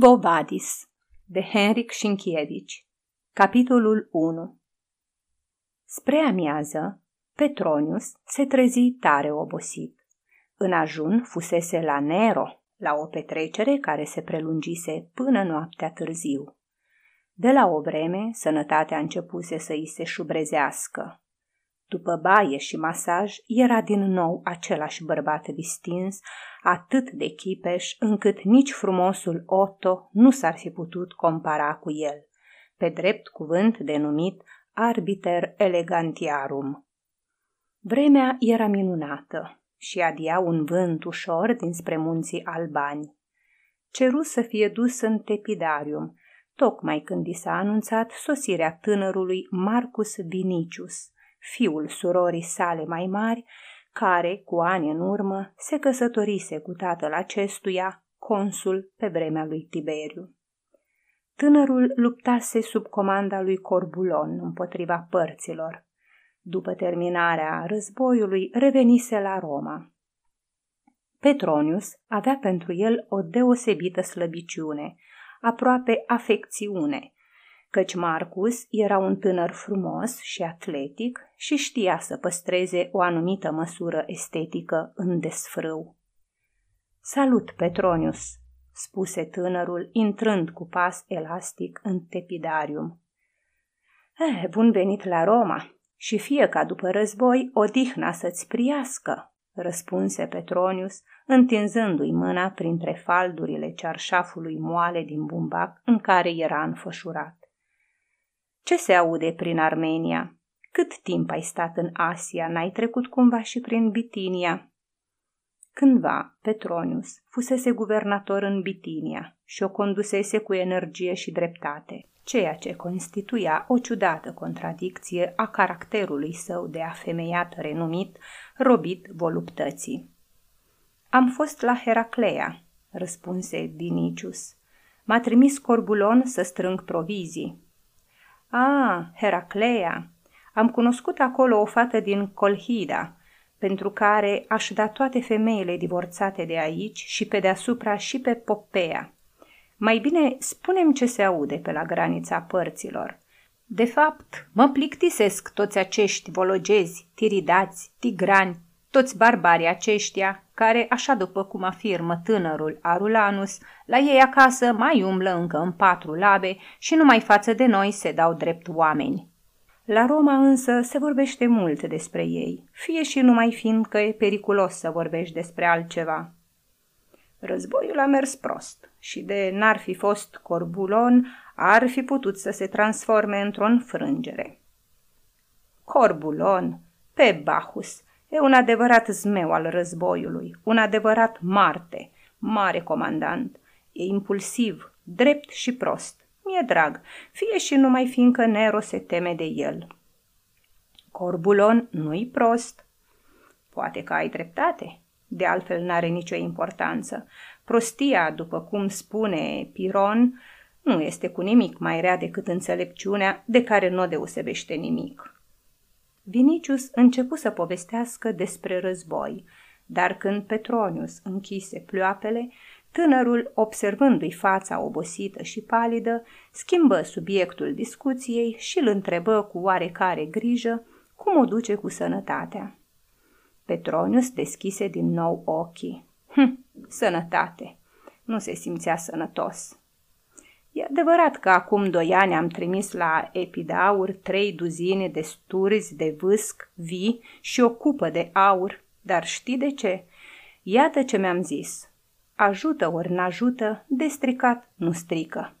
Quo Vadis de Henrik Sienkiewicz Capitolul 1 Spre amiază, Petronius se trezi tare obosit. În ajun fusese la Nero, la o petrecere care se prelungise până noaptea târziu. De la o vreme, sănătatea începuse să îi se șubrezească. După baie și masaj, era din nou același bărbat distins, atât de chipeș, încât nici frumosul Otto nu s-ar fi putut compara cu el, pe drept cuvânt denumit arbiter elegantiarum. Vremea era minunată și adia un vânt ușor dinspre munții albani. Ceru să fie dus în tepidarium, tocmai când i s-a anunțat sosirea tânărului Marcus Vinicius – fiul surorii sale mai mari, care, cu ani în urmă, se căsătorise cu tatăl acestuia, consul pe vremea lui Tiberiu. Tânărul luptase sub comanda lui Corbulon împotriva părților. După terminarea războiului, revenise la Roma. Petronius avea pentru el o deosebită slăbiciune, aproape afecțiune, căci Marcus era un tânăr frumos și atletic și știa să păstreze o anumită măsură estetică în desfrâu. Salut, Petronius, spuse tânărul, intrând cu pas elastic în tepidarium. Eh, bun venit la Roma și fie ca după război odihna să-ți priască, răspunse Petronius, întinzându-i mâna printre faldurile cearșafului moale din bumbac în care era înfășurat. Ce se aude prin Armenia? Cât timp ai stat în Asia? N-ai trecut cumva și prin Bitinia? Cândva, Petronius fusese guvernator în Bitinia și o condusese cu energie și dreptate, ceea ce constituia o ciudată contradicție a caracterului său de afemeiat renumit, robit voluptății. Am fost la Heraclea, răspunse Dinicius. M-a trimis Corbulon să strâng provizii. Ah, Heraclea! Am cunoscut acolo o fată din Colhida, pentru care aș da toate femeile divorțate de aici și pe deasupra și pe Popea. Mai bine spunem ce se aude pe la granița părților. De fapt, mă plictisesc toți acești vologezi, tiridați, tigrani, toți barbarii aceștia, care, așa după cum afirmă tânărul Arulanus, la ei acasă mai umblă încă în patru labe și numai față de noi se dau drept oameni. La Roma însă se vorbește mult despre ei, fie și numai fiind că e periculos să vorbești despre altceva. Războiul a mers prost și de n-ar fi fost Corbulon, ar fi putut să se transforme într-o înfrângere. Corbulon, pe Bacchus, E un adevărat zmeu al războiului, un adevărat Marte, mare comandant. E impulsiv, drept și prost. Mi-e drag, fie și numai fiindcă Nero se teme de el. Corbulon nu-i prost. Poate că ai dreptate, de altfel n-are nicio importanță. Prostia, după cum spune Piron, nu este cu nimic mai rea decât înțelepciunea de care nu o deosebește nimic. Vinicius începu să povestească despre război, dar când Petronius închise ploapele, tânărul, observându-i fața obosită și palidă, schimbă subiectul discuției și îl întrebă cu oarecare grijă cum o duce cu sănătatea. Petronius deschise din nou ochii. Hm, sănătate! Nu se simțea sănătos. E adevărat că acum doi ani am trimis la Epidaur trei duzine de sturzi de vâsc vii și o cupă de aur, dar știi de ce? Iată ce mi-am zis. Ajută ori n-ajută, de stricat nu strică.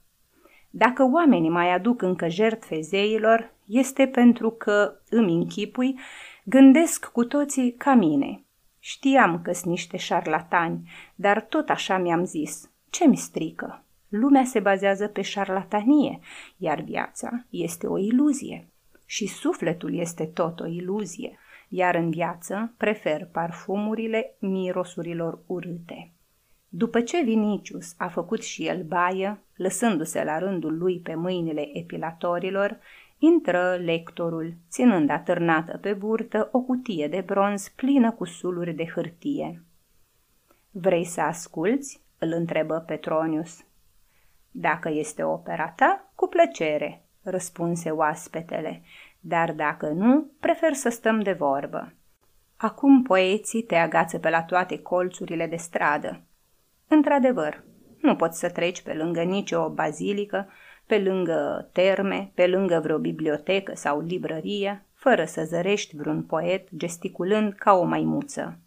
Dacă oamenii mai aduc încă jertfe zeilor, este pentru că, îmi închipui, gândesc cu toții ca mine. Știam că sunt niște șarlatani, dar tot așa mi-am zis. Ce mi strică? Lumea se bazează pe șarlatanie, iar viața este o iluzie. Și sufletul este tot o iluzie, iar în viață prefer parfumurile mirosurilor urâte. După ce Vinicius a făcut și el baie, lăsându-se la rândul lui pe mâinile epilatorilor, intră lectorul, ținând atârnată pe burtă o cutie de bronz plină cu suluri de hârtie. Vrei să asculți?" îl întrebă Petronius. Dacă este opera ta, cu plăcere, răspunse oaspetele, dar dacă nu, prefer să stăm de vorbă. Acum poeții te agață pe la toate colțurile de stradă. Într-adevăr, nu poți să treci pe lângă nicio bazilică, pe lângă terme, pe lângă vreo bibliotecă sau librărie, fără să zărești vreun poet gesticulând ca o maimuță.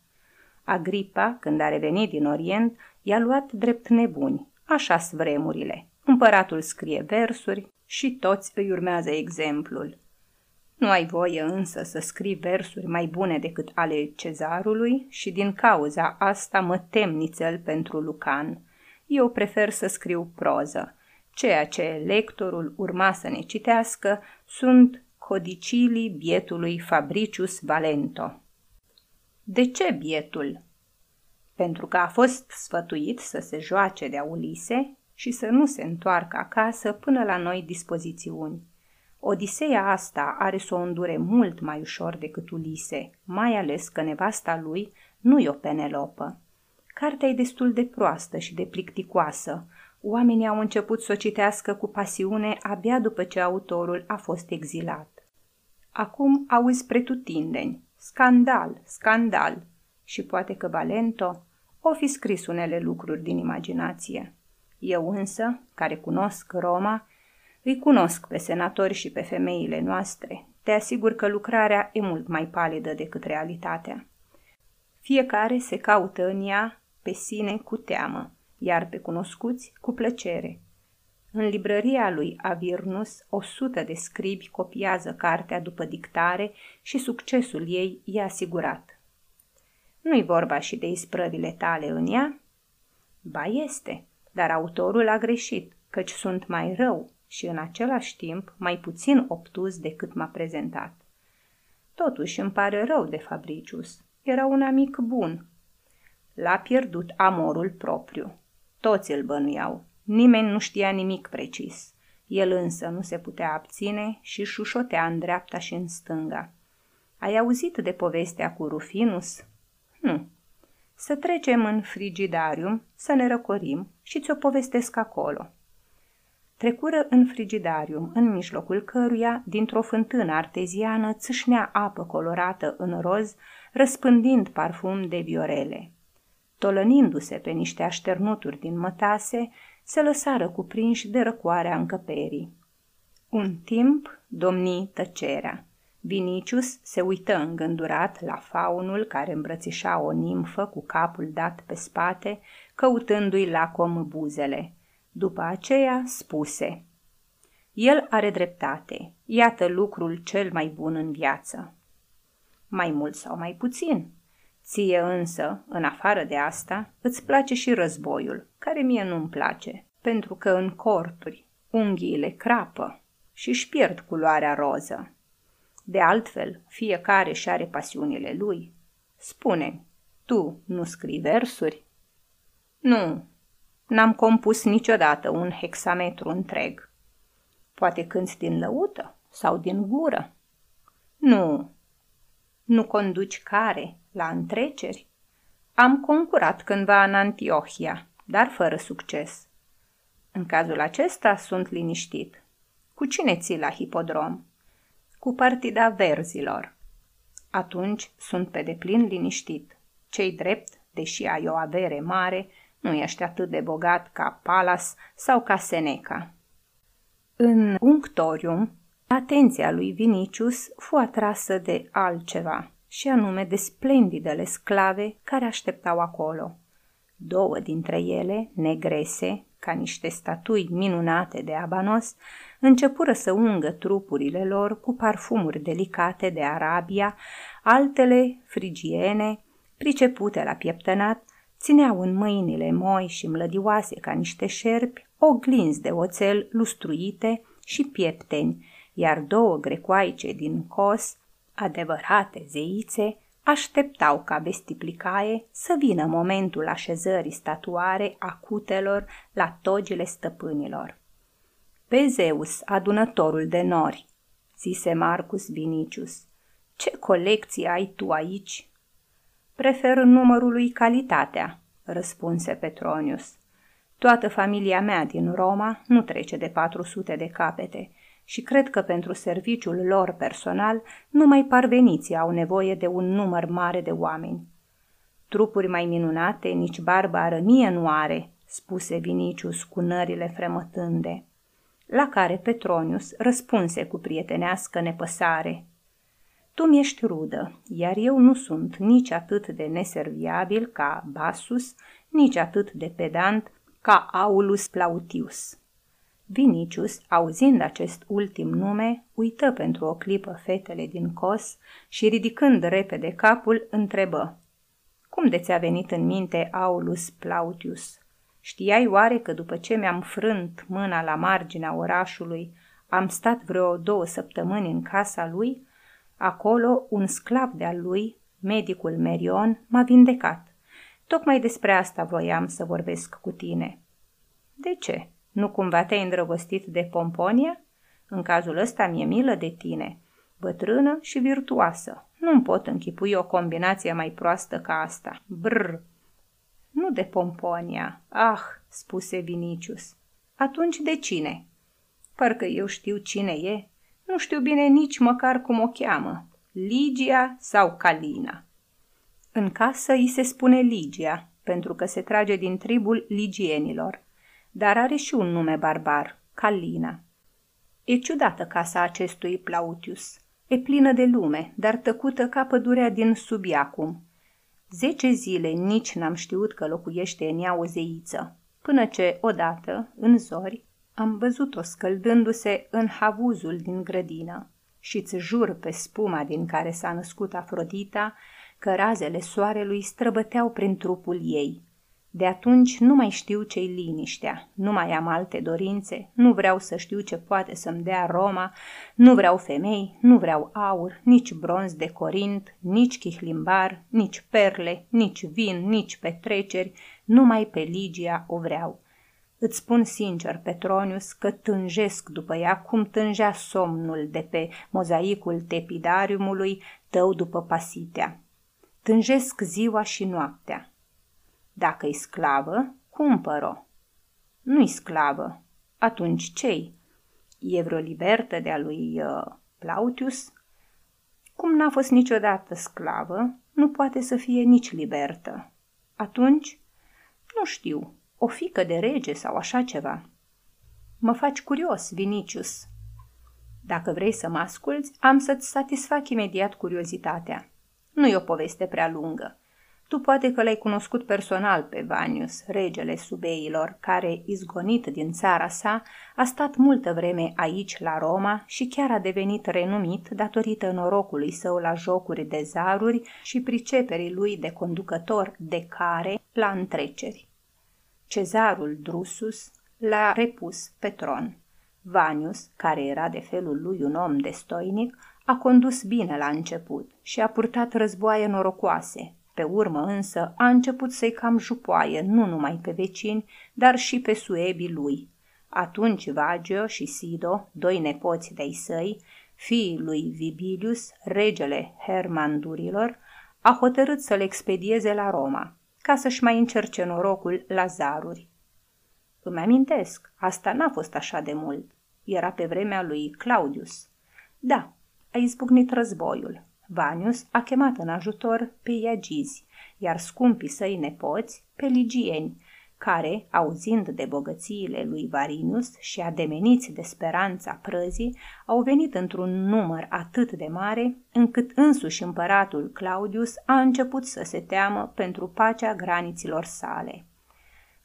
Agripa, când a revenit din Orient, i-a luat drept nebuni. Așa vremurile. Împăratul scrie versuri și toți îi urmează exemplul. Nu ai voie însă să scrii versuri mai bune decât ale cezarului și din cauza asta mă tem nițel pentru Lucan. Eu prefer să scriu proză. Ceea ce lectorul urma să ne citească sunt codicilii bietului Fabricius Valento. De ce bietul? Pentru că a fost sfătuit să se joace de Ulise și să nu se întoarcă acasă până la noi dispozițiuni. Odiseea asta are să o îndure mult mai ușor decât Ulise, mai ales că nevasta lui nu e o penelopă. Cartea e destul de proastă și de plicticoasă. Oamenii au început să o citească cu pasiune abia după ce autorul a fost exilat. Acum auzi pretutindeni. Scandal, scandal. Și poate că Valento o fi scris unele lucruri din imaginație. Eu însă, care cunosc Roma, îi cunosc pe senatori și pe femeile noastre. Te asigur că lucrarea e mult mai palidă decât realitatea. Fiecare se caută în ea pe sine cu teamă, iar pe cunoscuți cu plăcere. În librăria lui Avirnus, o sută de scribi copiază cartea după dictare și succesul ei e asigurat. Nu-i vorba și de isprăvile tale în ea? Ba este, dar autorul a greșit, căci sunt mai rău și în același timp mai puțin obtuz decât m-a prezentat. Totuși îmi pare rău de Fabricius. Era un amic bun. L-a pierdut amorul propriu. Toți îl bănuiau. Nimeni nu știa nimic precis. El însă nu se putea abține și șușotea în dreapta și în stânga. Ai auzit de povestea cu Rufinus? Nu. Să trecem în frigidarium, să ne răcorim și ți-o povestesc acolo. Trecură în frigidarium, în mijlocul căruia, dintr-o fântână arteziană, țâșnea apă colorată în roz, răspândind parfum de viorele. Tolănindu-se pe niște așternuturi din mătase, se lăsară cuprinși de răcoarea încăperii. Un timp domni tăcerea. Vinicius se uită îngândurat la faunul care îmbrățișa o nimfă cu capul dat pe spate, căutându-i lacom buzele – după aceea spuse, El are dreptate, iată lucrul cel mai bun în viață. Mai mult sau mai puțin. Ție însă, în afară de asta, îți place și războiul, care mie nu-mi place, pentru că în corturi unghiile crapă și își pierd culoarea roză. De altfel, fiecare și are pasiunile lui. Spune, tu nu scrii versuri? Nu, N-am compus niciodată un hexametru întreg. Poate cânți din lăută sau din gură. Nu. Nu conduci care la întreceri? Am concurat cândva în Antiohia, dar fără succes. În cazul acesta sunt liniștit. Cu cine ții la hipodrom? Cu partida verzilor. Atunci sunt pe deplin liniștit. Cei drept, deși ai o avere mare, nu ești atât de bogat ca Palas sau ca Seneca. În Unctorium, atenția lui Vinicius fu atrasă de altceva, și anume de splendidele sclave care așteptau acolo. Două dintre ele, negrese, ca niște statui minunate de abanos, începură să ungă trupurile lor cu parfumuri delicate de Arabia, altele frigiene, pricepute la pieptănat, Țineau în mâinile moi și mlădioase ca niște șerpi, oglinzi de oțel lustruite și piepteni, iar două grecoaice din cos, adevărate zeițe, așteptau ca vestiplicaie să vină momentul așezării statuare a cutelor la togile stăpânilor. Pe Zeus, adunătorul de nori, zise Marcus Vinicius, ce colecție ai tu aici? Prefer numărului calitatea, răspunse Petronius. Toată familia mea din Roma nu trece de 400 de capete și cred că pentru serviciul lor personal numai parveniții au nevoie de un număr mare de oameni. Trupuri mai minunate nici barba rămie nu are, spuse Vinicius cu nările fremătânde, la care Petronius răspunse cu prietenească nepăsare. Tu mi-ești rudă, iar eu nu sunt nici atât de neserviabil ca Basus, nici atât de pedant ca Aulus Plautius. Vinicius, auzind acest ultim nume, uită pentru o clipă fetele din cos și, ridicând repede capul, întrebă. Cum de ți-a venit în minte Aulus Plautius? Știai oare că după ce mi-am frânt mâna la marginea orașului, am stat vreo două săptămâni în casa lui? Acolo, un sclav de-al lui, medicul Merion, m-a vindecat. Tocmai despre asta voiam să vorbesc cu tine. De ce? Nu cumva te-ai îndrăgostit de Pomponia? În cazul ăsta mi-e milă de tine, bătrână și virtuoasă. Nu-mi pot închipui o combinație mai proastă ca asta. Brr! Nu de Pomponia. Ah, spuse Vinicius. Atunci de cine? Parcă eu știu cine e. Nu știu bine nici măcar cum o cheamă. Ligia sau Calina. În casă îi se spune Ligia, pentru că se trage din tribul ligienilor, dar are și un nume barbar, Calina. E ciudată casa acestui Plautius. E plină de lume, dar tăcută ca pădurea din Subiacum. Zece zile nici n-am știut că locuiește în ea o zeiță, până ce, odată, în zori, am văzut-o scăldându-se în havuzul din grădină și-ți jur pe spuma din care s-a născut Afrodita că razele soarelui străbăteau prin trupul ei. De atunci nu mai știu ce-i liniștea, nu mai am alte dorințe, nu vreau să știu ce poate să-mi dea Roma, nu vreau femei, nu vreau aur, nici bronz de Corint, nici chihlimbar, nici perle, nici vin, nici petreceri, numai pe Ligia o vreau. Îți spun sincer, Petronius, că tânjesc după ea cum tângea somnul de pe mozaicul tepidariumului tău după pasitea. Tânjesc ziua și noaptea. Dacă-i sclavă, cumpăr-o. Nu-i sclavă. Atunci cei? E vreo libertă de-a lui uh, Plautius? Cum n-a fost niciodată sclavă, nu poate să fie nici libertă. Atunci, nu știu, o fică de rege sau așa ceva. Mă faci curios, Vinicius. Dacă vrei să mă asculți, am să-ți satisfac imediat curiozitatea. Nu e o poveste prea lungă. Tu poate că l-ai cunoscut personal pe Vanius, regele subeilor, care, izgonit din țara sa, a stat multă vreme aici la Roma și chiar a devenit renumit datorită norocului său la jocuri de zaruri și priceperii lui de conducător de care la întreceri. Cezarul Drusus l-a repus pe tron. Vanius, care era de felul lui un om destoinic, a condus bine la început și a purtat războaie norocoase. Pe urmă însă a început să-i cam jupoaie nu numai pe vecini, dar și pe suebii lui. Atunci Vagio și Sido, doi nepoți de-ai săi, fiii lui Vibilius, regele Hermandurilor, a hotărât să-l expedieze la Roma, ca să-și mai încerce norocul la zaruri. Îmi amintesc, asta n-a fost așa de mult. Era pe vremea lui Claudius. Da, a izbucnit războiul. Vanius a chemat în ajutor pe iagizi, iar scumpii săi nepoți pe ligieni, care, auzind de bogățiile lui Varinius și ademeniți de speranța prăzii, au venit într-un număr atât de mare, încât însuși împăratul Claudius a început să se teamă pentru pacea graniților sale.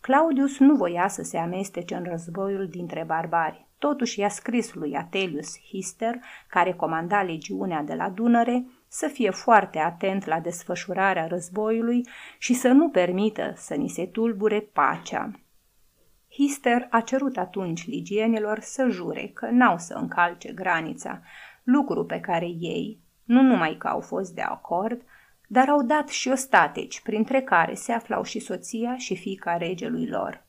Claudius nu voia să se amestece în războiul dintre barbari. Totuși i-a scris lui Atelius Hister, care comanda legiunea de la Dunăre, să fie foarte atent la desfășurarea războiului și să nu permită să ni se tulbure pacea. Hister a cerut atunci ligienilor să jure că n-au să încalce granița, lucru pe care ei, nu numai că au fost de acord, dar au dat și ostateci, printre care se aflau și soția și fiica regelui lor.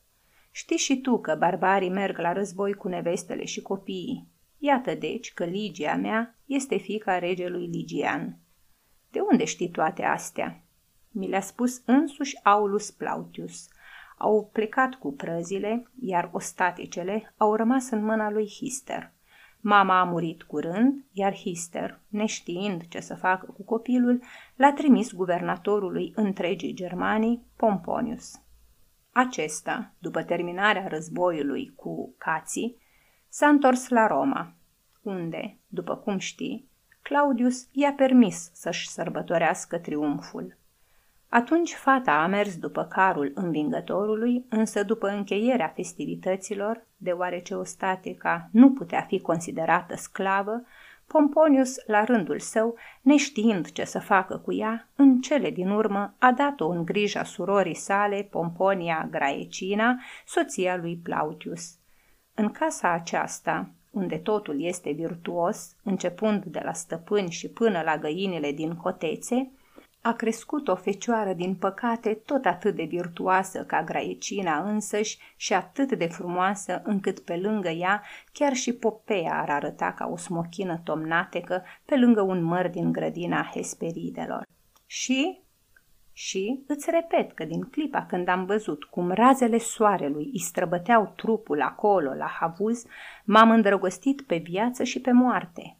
Știi și tu că barbarii merg la război cu nevestele și copiii. Iată deci că Ligia mea este fica regelui Ligian. De unde știi toate astea? Mi le-a spus însuși Aulus Plautius. au plecat cu prăzile, iar ostaticele au rămas în mâna lui Hister. Mama a murit curând, iar Hister, neștiind ce să facă cu copilul, l-a trimis guvernatorului întregii Germanii, Pomponius. Acesta, după terminarea războiului cu cații, s-a întors la Roma, unde, după cum știi, Claudius i-a permis să-și sărbătorească triumful. Atunci fata a mers după carul învingătorului, însă după încheierea festivităților, deoarece o statica nu putea fi considerată sclavă, Pomponius, la rândul său, neștiind ce să facă cu ea, în cele din urmă a dat-o în grija surorii sale, Pomponia Graecina, soția lui Plautius. În casa aceasta, unde totul este virtuos, începând de la stăpâni și până la găinile din cotețe, a crescut o fecioară din păcate tot atât de virtuoasă ca Graecina însăși și atât de frumoasă încât pe lângă ea chiar și Popeia ar arăta ca o smochină tomnatecă pe lângă un măr din grădina Hesperidelor. Și și îți repet că din clipa când am văzut cum razele soarelui îi străbăteau trupul acolo, la havuz, m-am îndrăgostit pe viață și pe moarte.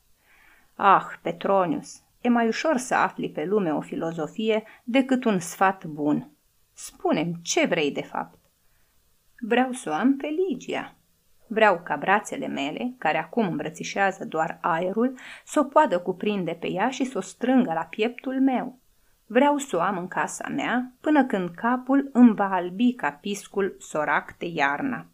Ah, Petronius, e mai ușor să afli pe lume o filozofie decât un sfat bun. Spune-mi, ce vrei de fapt? Vreau să o am pe Ligia. Vreau ca brațele mele, care acum îmbrățișează doar aerul, să o poadă cuprinde pe ea și să o strângă la pieptul meu. Vreau să o am în casa mea până când capul îmi va albi ca piscul sorac de iarna.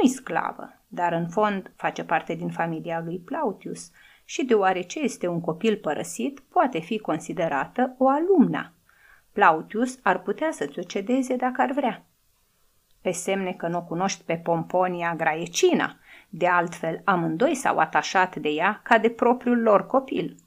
Nu-i sclavă, dar în fond face parte din familia lui Plautius și deoarece este un copil părăsit, poate fi considerată o alumna. Plautius ar putea să-ți o cedeze dacă ar vrea. Pe semne că nu o cunoști pe Pomponia Graecina, de altfel amândoi s-au atașat de ea ca de propriul lor copil –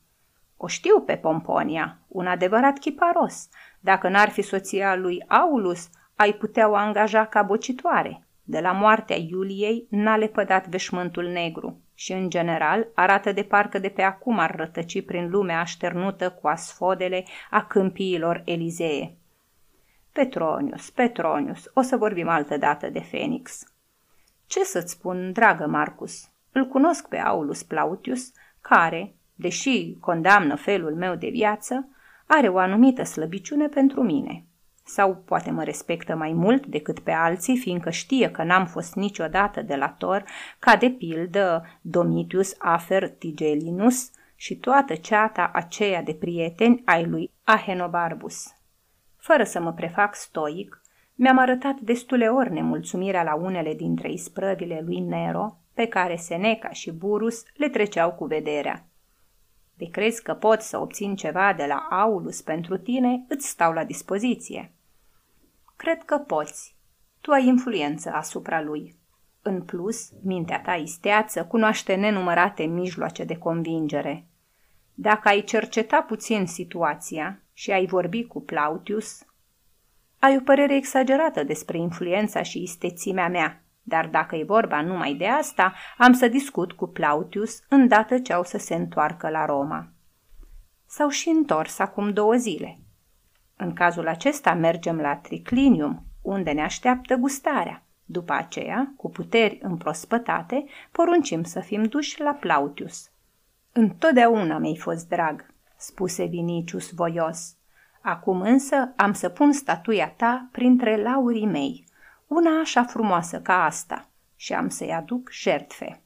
o știu pe Pomponia, un adevărat chiparos. Dacă n-ar fi soția lui Aulus, ai putea o angaja ca bocitoare. De la moartea Iuliei n-a lepădat veșmântul negru și, în general, arată de parcă de pe acum ar rătăci prin lumea așternută cu asfodele a câmpiilor Elizee. Petronius, Petronius, o să vorbim altă dată de Fenix. Ce să-ți spun, dragă Marcus? Îl cunosc pe Aulus Plautius, care, deși condamnă felul meu de viață, are o anumită slăbiciune pentru mine. Sau poate mă respectă mai mult decât pe alții, fiindcă știe că n-am fost niciodată delator, ca de pildă Domitius Afer Tigelinus și toată ceata aceea de prieteni ai lui Ahenobarbus. Fără să mă prefac stoic, mi-am arătat destule ori nemulțumirea la unele dintre isprăvile lui Nero, pe care Seneca și Burus le treceau cu vederea. De crezi că pot să obțin ceva de la Aulus pentru tine, îți stau la dispoziție. Cred că poți. Tu ai influență asupra lui. În plus, mintea ta isteață cunoaște nenumărate mijloace de convingere. Dacă ai cerceta puțin situația și ai vorbi cu Plautius, ai o părere exagerată despre influența și istețimea mea, dar dacă e vorba numai de asta, am să discut cu Plautius îndată ce au să se întoarcă la Roma. S-au și întors acum două zile. În cazul acesta mergem la Triclinium, unde ne așteaptă gustarea. După aceea, cu puteri împrospătate, poruncim să fim duși la Plautius. Întotdeauna mi-ai fost drag, spuse Vinicius voios. Acum însă am să pun statuia ta printre laurii mei – una așa frumoasă ca asta și am să-i aduc jertfe.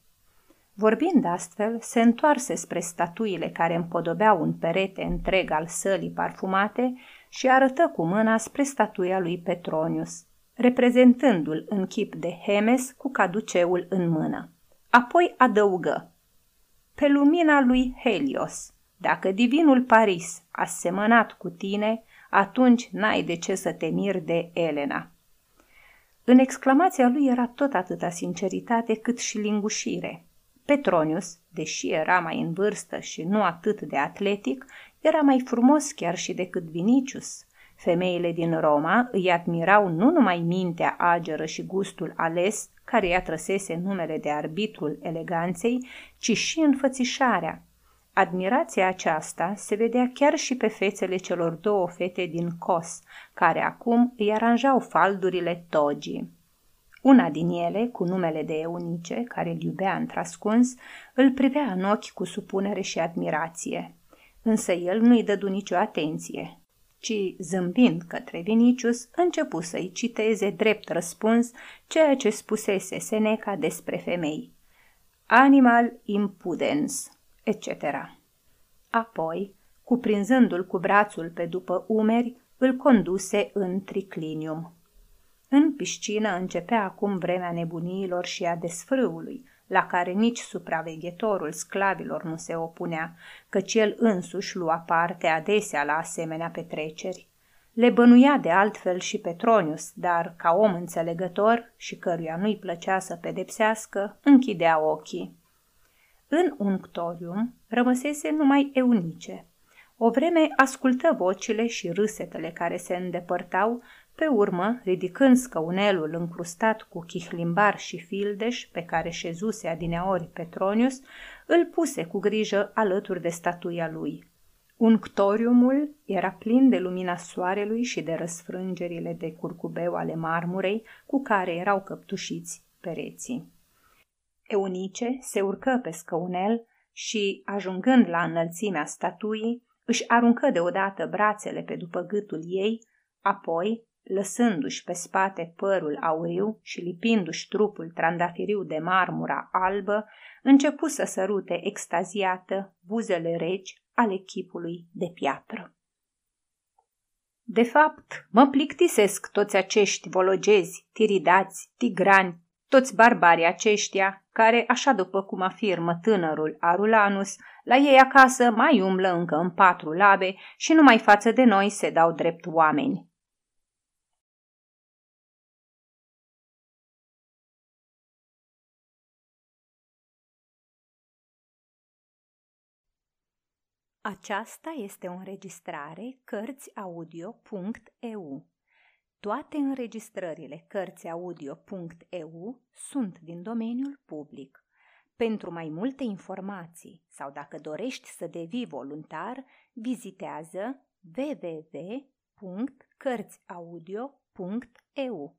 Vorbind astfel, se întoarse spre statuile care împodobeau un perete întreg al sălii parfumate și arătă cu mâna spre statuia lui Petronius, reprezentându-l în chip de Hemes cu caduceul în mână. Apoi adăugă, pe lumina lui Helios, dacă divinul Paris a semănat cu tine, atunci n-ai de ce să te miri de Elena. În exclamația lui era tot atâta sinceritate cât și lingușire. Petronius, deși era mai în vârstă și nu atât de atletic, era mai frumos chiar și decât Vinicius. Femeile din Roma îi admirau nu numai mintea ageră și gustul ales, care i-a trăsese numele de arbitrul eleganței, ci și înfățișarea. Admirația aceasta se vedea chiar și pe fețele celor două fete din Cos, care acum îi aranjau faldurile togii. Una din ele, cu numele de Eunice, care îl iubea întrascuns, îl privea în ochi cu supunere și admirație. Însă el nu-i dădu nicio atenție, ci, zâmbind către Vinicius, începu să-i citeze drept răspuns ceea ce spusese Seneca despre femei. Animal impudens, etc. Apoi, cuprinzându-l cu brațul pe după umeri, îl conduse în triclinium. În piscină începea acum vremea nebuniilor și a desfrâului, la care nici supraveghetorul sclavilor nu se opunea, căci el însuși lua parte adesea la asemenea petreceri. Le bănuia de altfel și Petronius, dar, ca om înțelegător și căruia nu-i plăcea să pedepsească, închidea ochii. În unctorium rămăsese numai Eunice. O vreme ascultă vocile și râsetele care se îndepărtau, pe urmă, ridicând scăunelul încrustat cu chihlimbar și fildeș pe care șezuse adineori Petronius, îl puse cu grijă alături de statuia lui. Unctoriumul era plin de lumina soarelui și de răsfrângerile de curcubeu ale marmurei cu care erau căptușiți pereții. Eunice se urcă pe scăunel și, ajungând la înălțimea statuii, își aruncă deodată brațele pe după gâtul ei, apoi, lăsându-și pe spate părul auriu și lipindu-și trupul trandafiriu de marmura albă, începu să sărute extaziată buzele regi ale chipului de piatră. De fapt, mă plictisesc toți acești vologezi, tiridați, tigrani, toți barbarii aceștia, care, așa după cum afirmă tânărul Arulanus, la ei acasă mai umblă încă în patru labe și numai față de noi se dau drept oameni. Aceasta este o înregistrare Cărțiaudio.eu. Toate înregistrările Cărțiaudio.eu sunt din domeniul public. Pentru mai multe informații sau dacă dorești să devii voluntar, vizitează www.cărțiaudio.eu.